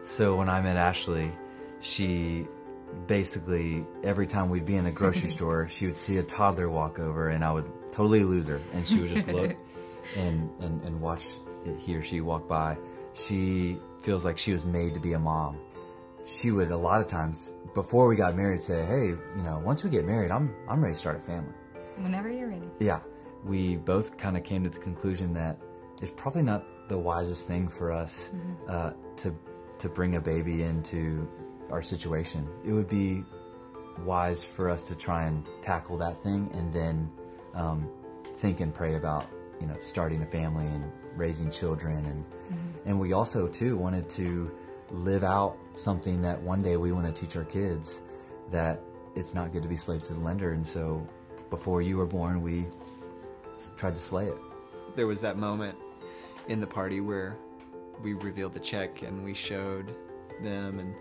So when I met Ashley, she basically every time we'd be in a grocery store, she would see a toddler walk over, and I would totally lose her, and she would just look and and and watch it, he or she walk by. She feels like she was made to be a mom. She would a lot of times before we got married say, "Hey, you know, once we get married, I'm I'm ready to start a family." Whenever you're ready. Yeah, we both kind of came to the conclusion that it's probably not the wisest thing for us uh, to to bring a baby into our situation. It would be wise for us to try and tackle that thing and then um, think and pray about you know starting a family and raising children. And and we also too wanted to live out something that one day we want to teach our kids that it's not good to be slave to the lender. And so before you were born we tried to slay it. There was that moment in the party where we revealed the check and we showed them and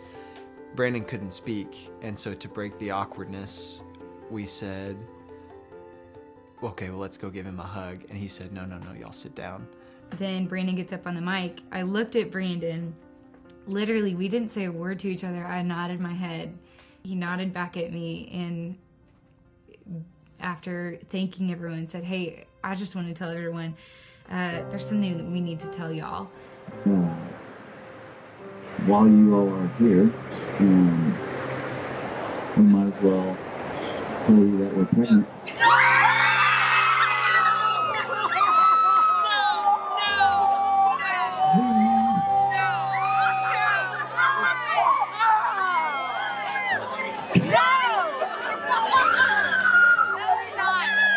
Brandon couldn't speak and so to break the awkwardness we said okay well let's go give him a hug and he said no no no y'all sit down Then Brandon gets up on the mic. I looked at Brandon. Literally, we didn't say a word to each other. I nodded my head. He nodded back at me and after thanking everyone said, "Hey, I just want to tell everyone uh, there's something that we need to tell y'all." Uh, while you all are here, um, we might as well tell you that we're pregnant.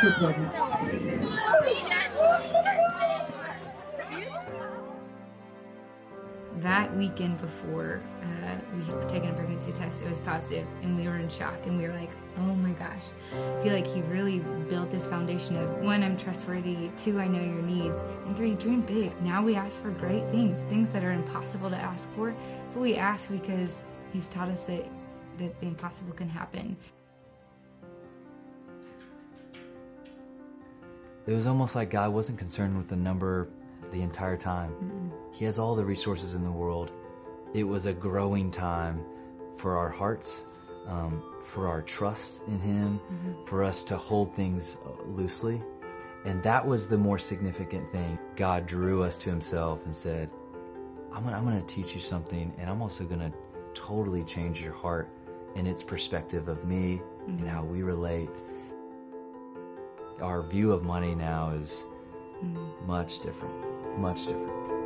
We're pregnant. That weekend before uh, we had taken a pregnancy test, it was positive, and we were in shock. And we were like, "Oh my gosh!" I feel like he really built this foundation of one, I'm trustworthy. Two, I know your needs, and three, dream big. Now we ask for great things, things that are impossible to ask for, but we ask because he's taught us that that the impossible can happen. it was almost like God wasn't concerned with the number the entire time. He has all the resources in the world. It was a growing time for our hearts, um, for our trust in Him, for us to hold things uh, loosely. And that was the more significant thing. God drew us to Himself and said, I'm gonna, I'm gonna teach you something, and I'm also gonna totally change your heart and its perspective of me and how we relate our view of money now is much different, much different.